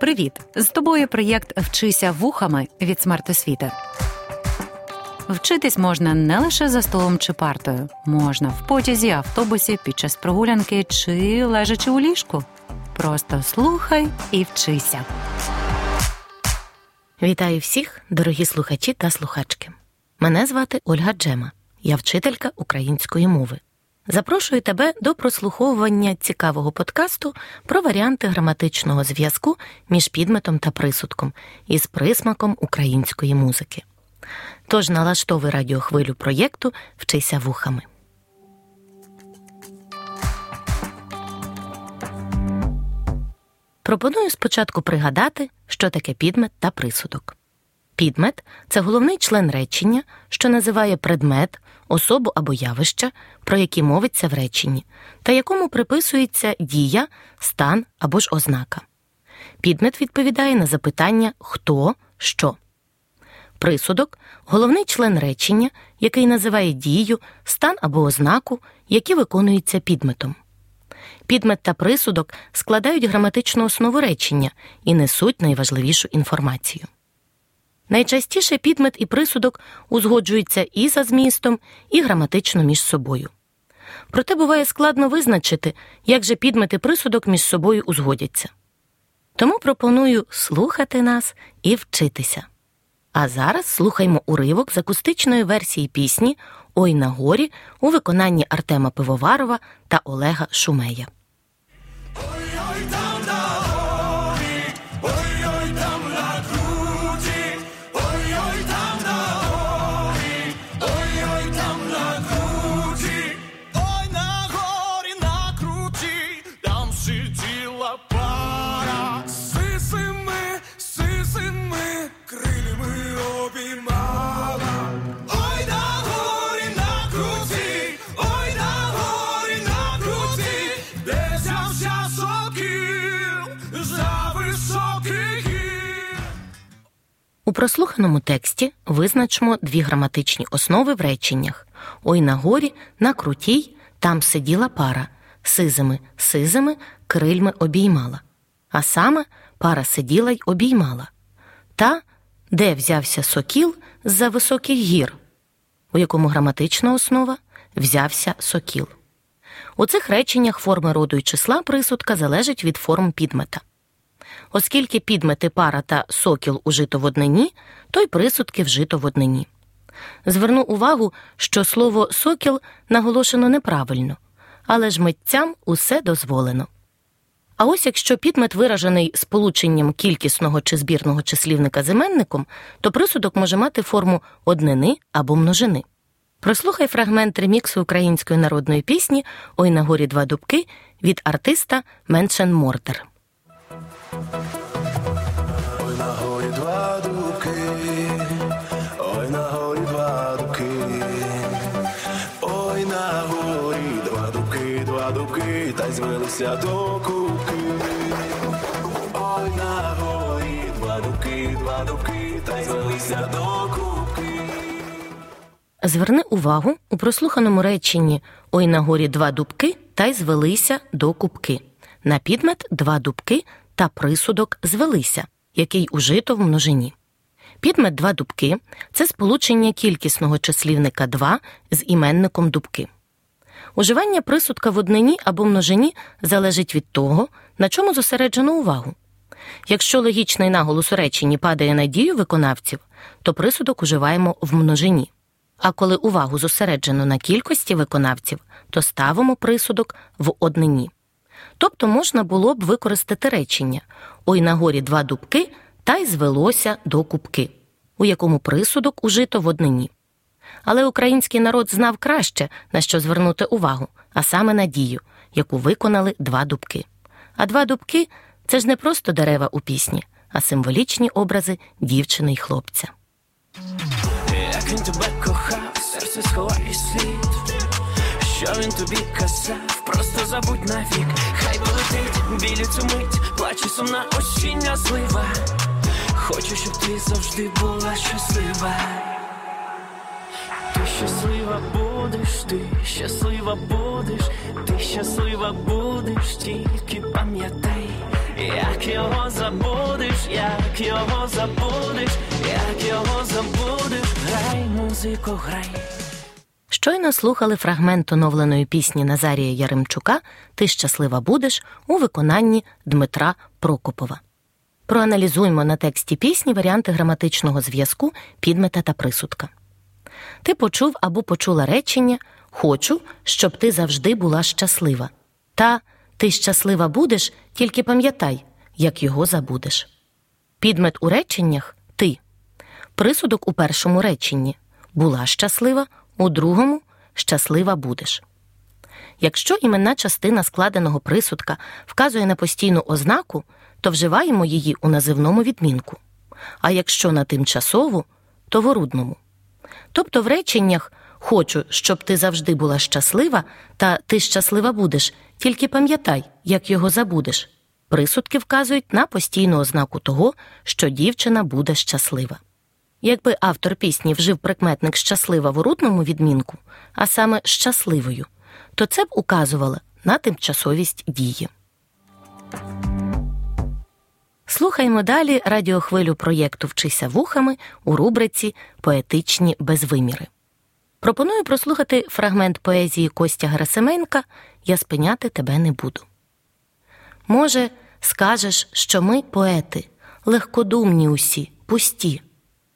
Привіт! З тобою проєкт Вчися вухами від смертосвіти. Вчитись можна не лише за столом чи партою, можна в потязі, автобусі, під час прогулянки чи лежачи у ліжку. Просто слухай і вчися. Вітаю всіх, дорогі слухачі та слухачки. Мене звати Ольга Джема, я вчителька української мови. Запрошую тебе до прослуховування цікавого подкасту про варіанти граматичного зв'язку між підметом та присудком із присмаком української музики. Тож налаштовуй радіохвилю проєкту Вчися вухами. Пропоную спочатку пригадати, що таке підмет та присудок. Підмет це головний член речення, що називає предмет, особу або явище, про які мовиться в реченні, та якому приписується дія, стан або ж ознака. Підмет відповідає на запитання хто, що. Присудок головний член речення, який називає дію, стан або ознаку, які виконуються підметом. Підмет та присудок складають граматичну основу речення і несуть найважливішу інформацію. Найчастіше підмет і присудок узгоджуються і за змістом, і граматично між собою. Проте буває складно визначити, як же підмет і присудок між собою узгодяться. Тому пропоную слухати нас і вчитися. А зараз слухаймо уривок з акустичної версії пісні Ой на горі у виконанні Артема Пивоварова та Олега Шумея. Сиділа пара сисими, сисими, крилями обіймала. Ой, на горі на круті, ой, на горі на круті, де взявся сокіл за високий гір. У прослуханому тексті визначимо дві граматичні основи в реченнях Ой на горі, на крутій, там сиділа пара, сизими, сизими, крильми обіймала. А саме пара сиділа й обіймала. Та де взявся сокіл з-за високих гір, у якому граматична основа взявся сокіл. У цих реченнях форми роду і числа присудка залежать від форм підмета. Оскільки підмети пара та сокіл ужито в однині, то й присудки вжито в однині. Зверну увагу, що слово сокіл наголошено неправильно, але ж митцям усе дозволено. А ось якщо підмет виражений сполученням кількісного чи збірного числівника з іменником, то присудок може мати форму однини або множини. Прослухай фрагмент реміксу української народної пісні Ой на горі два дубки від артиста Меншен Мордер. Ой на горі два дубки, ой на горі два дубки, ой на горі два дубки, два дубки, та й звелися до кубки. Та до кубки. Зверни увагу у прослуханому реченні Ой на горі два дубки та й звелися до кубки. На підмет два дубки та присудок звелися, який ужито в множині. Підмет два дубки це сполучення кількісного числівника два з іменником дубки. Уживання присудка в однині або множині залежить від того, на чому зосереджено увагу. Якщо логічний наголос у реченні падає на дію виконавців, то присудок уживаємо в множині. А коли увагу зосереджено на кількості виконавців, то ставимо присудок в однині. Тобто можна було б використати речення Ой на горі два дубки та й звелося до кубки, у якому присудок ужито в однині. Але український народ знав краще, на що звернути увагу, а саме на дію, яку виконали два дубки. А два дубки це ж не просто дерева у пісні, а символічні образи дівчини й хлопця. Як він тебе кохав, серце сховає слід. Що він тобі казав, просто забудь навік. Хай полетить білі цю мить, плаче сумна осіння злива. Хочу, щоб ти завжди була щаслива. Ти щаслива будеш, ти щаслива будеш, ти щаслива будеш, тільки пам'ятай, як його забудеш. як його забудеш, як його забудеш, грай, музику, грай. Щойно слухали фрагмент оновленої пісні Назарія Яремчука Ти щаслива будеш у виконанні Дмитра Прокопова. Проаналізуємо на тексті пісні варіанти граматичного зв'язку, підмета та присудка. Ти почув або почула речення Хочу, щоб ти завжди була щаслива. Та ти щаслива будеш, тільки пам'ятай, як його забудеш. Підмет у реченнях ти. Присудок у першому реченні була щаслива, у другому щаслива будеш. Якщо іменна частина складеного присудка вказує на постійну ознаку, то вживаємо її у називному відмінку, а якщо на тимчасову, то в орудному. Тобто в реченнях Хочу, щоб ти завжди була щаслива, та ти щаслива будеш, тільки пам'ятай, як його забудеш. Присудки вказують на постійну ознаку того, що дівчина буде щаслива. Якби автор пісні вжив прикметник щаслива в орудному відмінку, а саме щасливою, то це б указувало на тимчасовість дії. Слухаємо далі радіохвилю проєкту Вчися вухами у рубриці Поетичні безвиміри. Пропоную прослухати фрагмент поезії Костя Герасименка Я спиняти тебе не буду. Може, скажеш, що ми поети, легкодумні усі, пусті,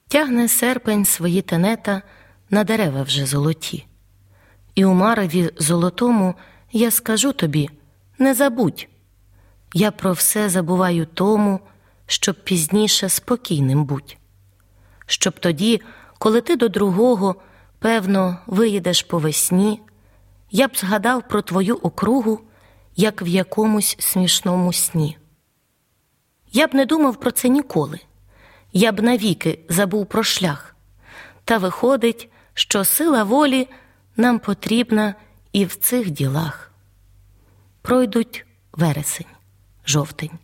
тягне серпень свої тенета на дерева вже золоті. І у мареві золотому я скажу тобі не забудь. Я про все забуваю тому, щоб пізніше спокійним будь. Щоб тоді, коли ти до другого, певно, виїдеш по весні, я б згадав про твою округу, як в якомусь смішному сні. Я б не думав про це ніколи, я б навіки забув про шлях. Та виходить, що сила волі нам потрібна і в цих ділах. Пройдуть вересень, жовтень,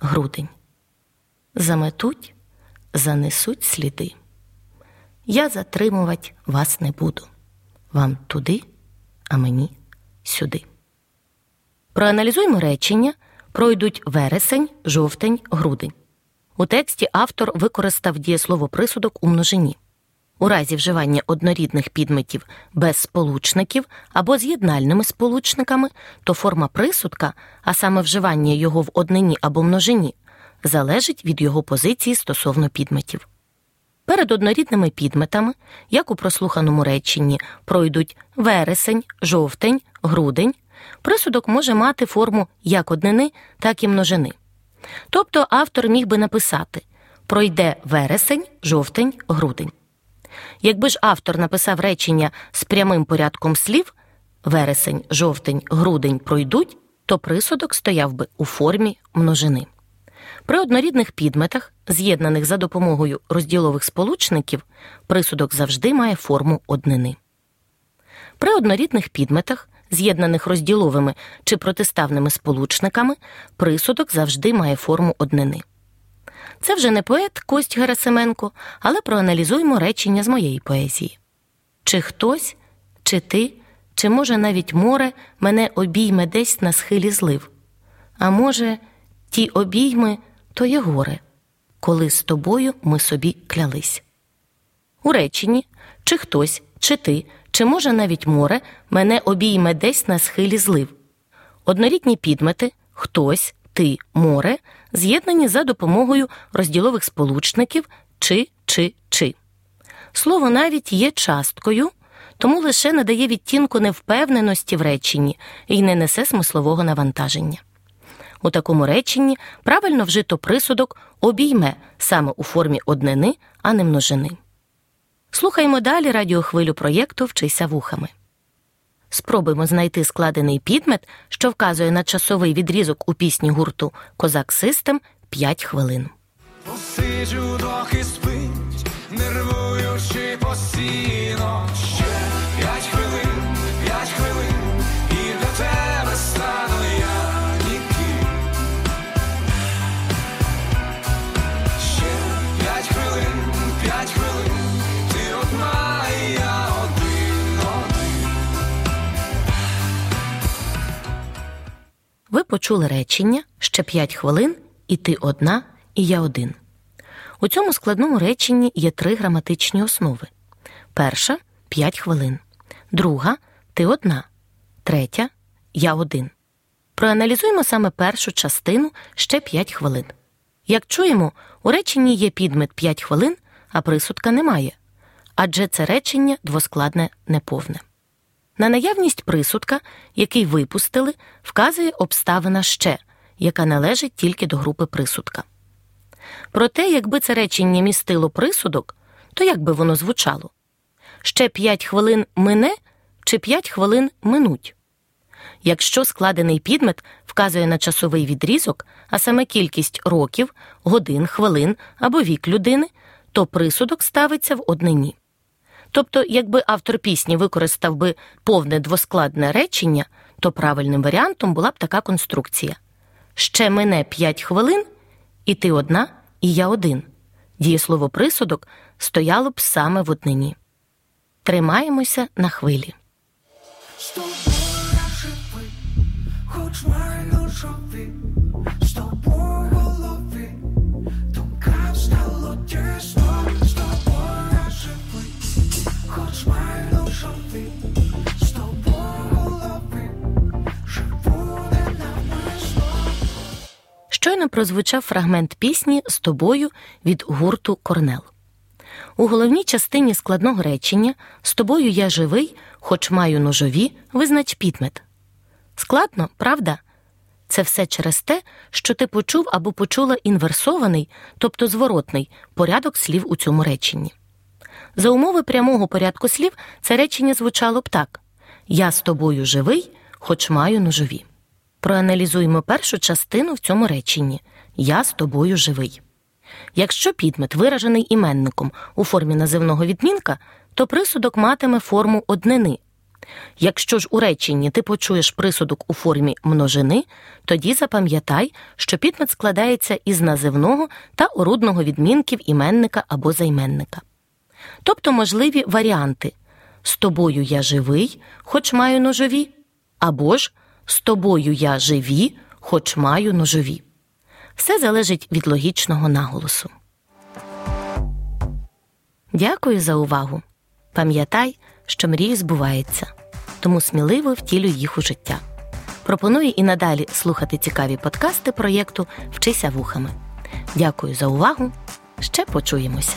грудень, заметуть, занесуть сліди. Я затримувати вас не буду. Вам туди, а мені сюди. Проаналізуємо речення, пройдуть вересень, жовтень, грудень. У тексті автор використав дієслово присудок у множині. У разі вживання однорідних підметів без сполучників або з'єднальними сполучниками, то форма присудка, а саме вживання його в однині або множині, залежить від його позиції стосовно підметів. Перед однорідними підметами, як у прослуханому реченні, пройдуть вересень, жовтень, грудень, присудок може мати форму як однини, так і множини. Тобто автор міг би написати пройде вересень, жовтень, грудень. Якби ж автор написав речення з прямим порядком слів вересень, жовтень, грудень пройдуть, то присудок стояв би у формі множини. При однорідних підметах, з'єднаних за допомогою розділових сполучників, присудок завжди має форму однини. При однорідних підметах, з'єднаних розділовими чи протиставними сполучниками, присудок завжди має форму однини. Це вже не поет Кость Герасименко, але проаналізуємо речення з моєї поезії. Чи хтось, чи ти, чи може навіть море мене обійме десь на схилі злив, а може, ті обійми то є горе, коли з тобою ми собі клялись. У реченні чи хтось, чи ти, чи може навіть море мене обійме десь на схилі злив. Однорідні підмети хтось, ти, море з'єднані за допомогою розділових сполучників чи, чи, чи. Слово навіть є часткою, тому лише надає відтінку невпевненості в реченні і не несе смислового навантаження. У такому реченні правильно вжито присудок обійме саме у формі однини, а не множини. Слухаймо далі радіохвилю проєкту Вчися вухами. Спробуємо знайти складений підмет, що вказує на часовий відрізок у пісні гурту Козак Систем 5 хвилин. Посиджу, доки спить, нервуючи постійно. Почули речення ще 5 хвилин, і ти одна, і я один. У цьому складному реченні є три граматичні основи: перша 5 хвилин, друга ти одна, третя я один. Проаналізуємо саме першу частину ще 5 хвилин. Як чуємо, у реченні є підмет 5 хвилин, а присудка немає, адже це речення двоскладне неповне. На наявність присудка, який випустили, вказує обставина ще, яка належить тільки до групи присудка. Проте, якби це речення містило присудок, то як би воно звучало? Ще 5 хвилин мине чи 5 хвилин минуть? Якщо складений підмет вказує на часовий відрізок, а саме кількість років, годин, хвилин або вік людини, то присудок ставиться в однині. Тобто, якби автор пісні використав би повне двоскладне речення, то правильним варіантом була б така конструкція: ще мине 5 хвилин, і ти одна, і я один. Дієслово присудок стояло б саме в однині. Тримаємося на хвилі. Хоч маю Щойно прозвучав фрагмент пісні з тобою від гурту Корнел. У головній частині складного речення з тобою я живий, хоч маю ножові, визнач підмет. Складно, правда? Це все через те, що ти почув або почула інверсований, тобто зворотний, порядок слів у цьому реченні. За умови прямого порядку слів це речення звучало б так: Я з тобою живий, хоч маю ножові. Проаналізуємо першу частину в цьому реченні Я з тобою живий. Якщо підмет виражений іменником у формі називного відмінка, то присудок матиме форму однини. Якщо ж у реченні ти почуєш присудок у формі множини, тоді запам'ятай, що підмет складається із називного та орудного відмінків іменника або займенника. Тобто можливі варіанти з тобою я живий, хоч маю ножові, або ж з тобою я живі, хоч маю ножові. Все залежить від логічного наголосу. Дякую за увагу. Пам'ятай, що мрії збуваються, тому сміливо втілюй їх у життя. Пропоную і надалі слухати цікаві подкасти проєкту Вчися вухами. Дякую за увагу. Ще почуємося.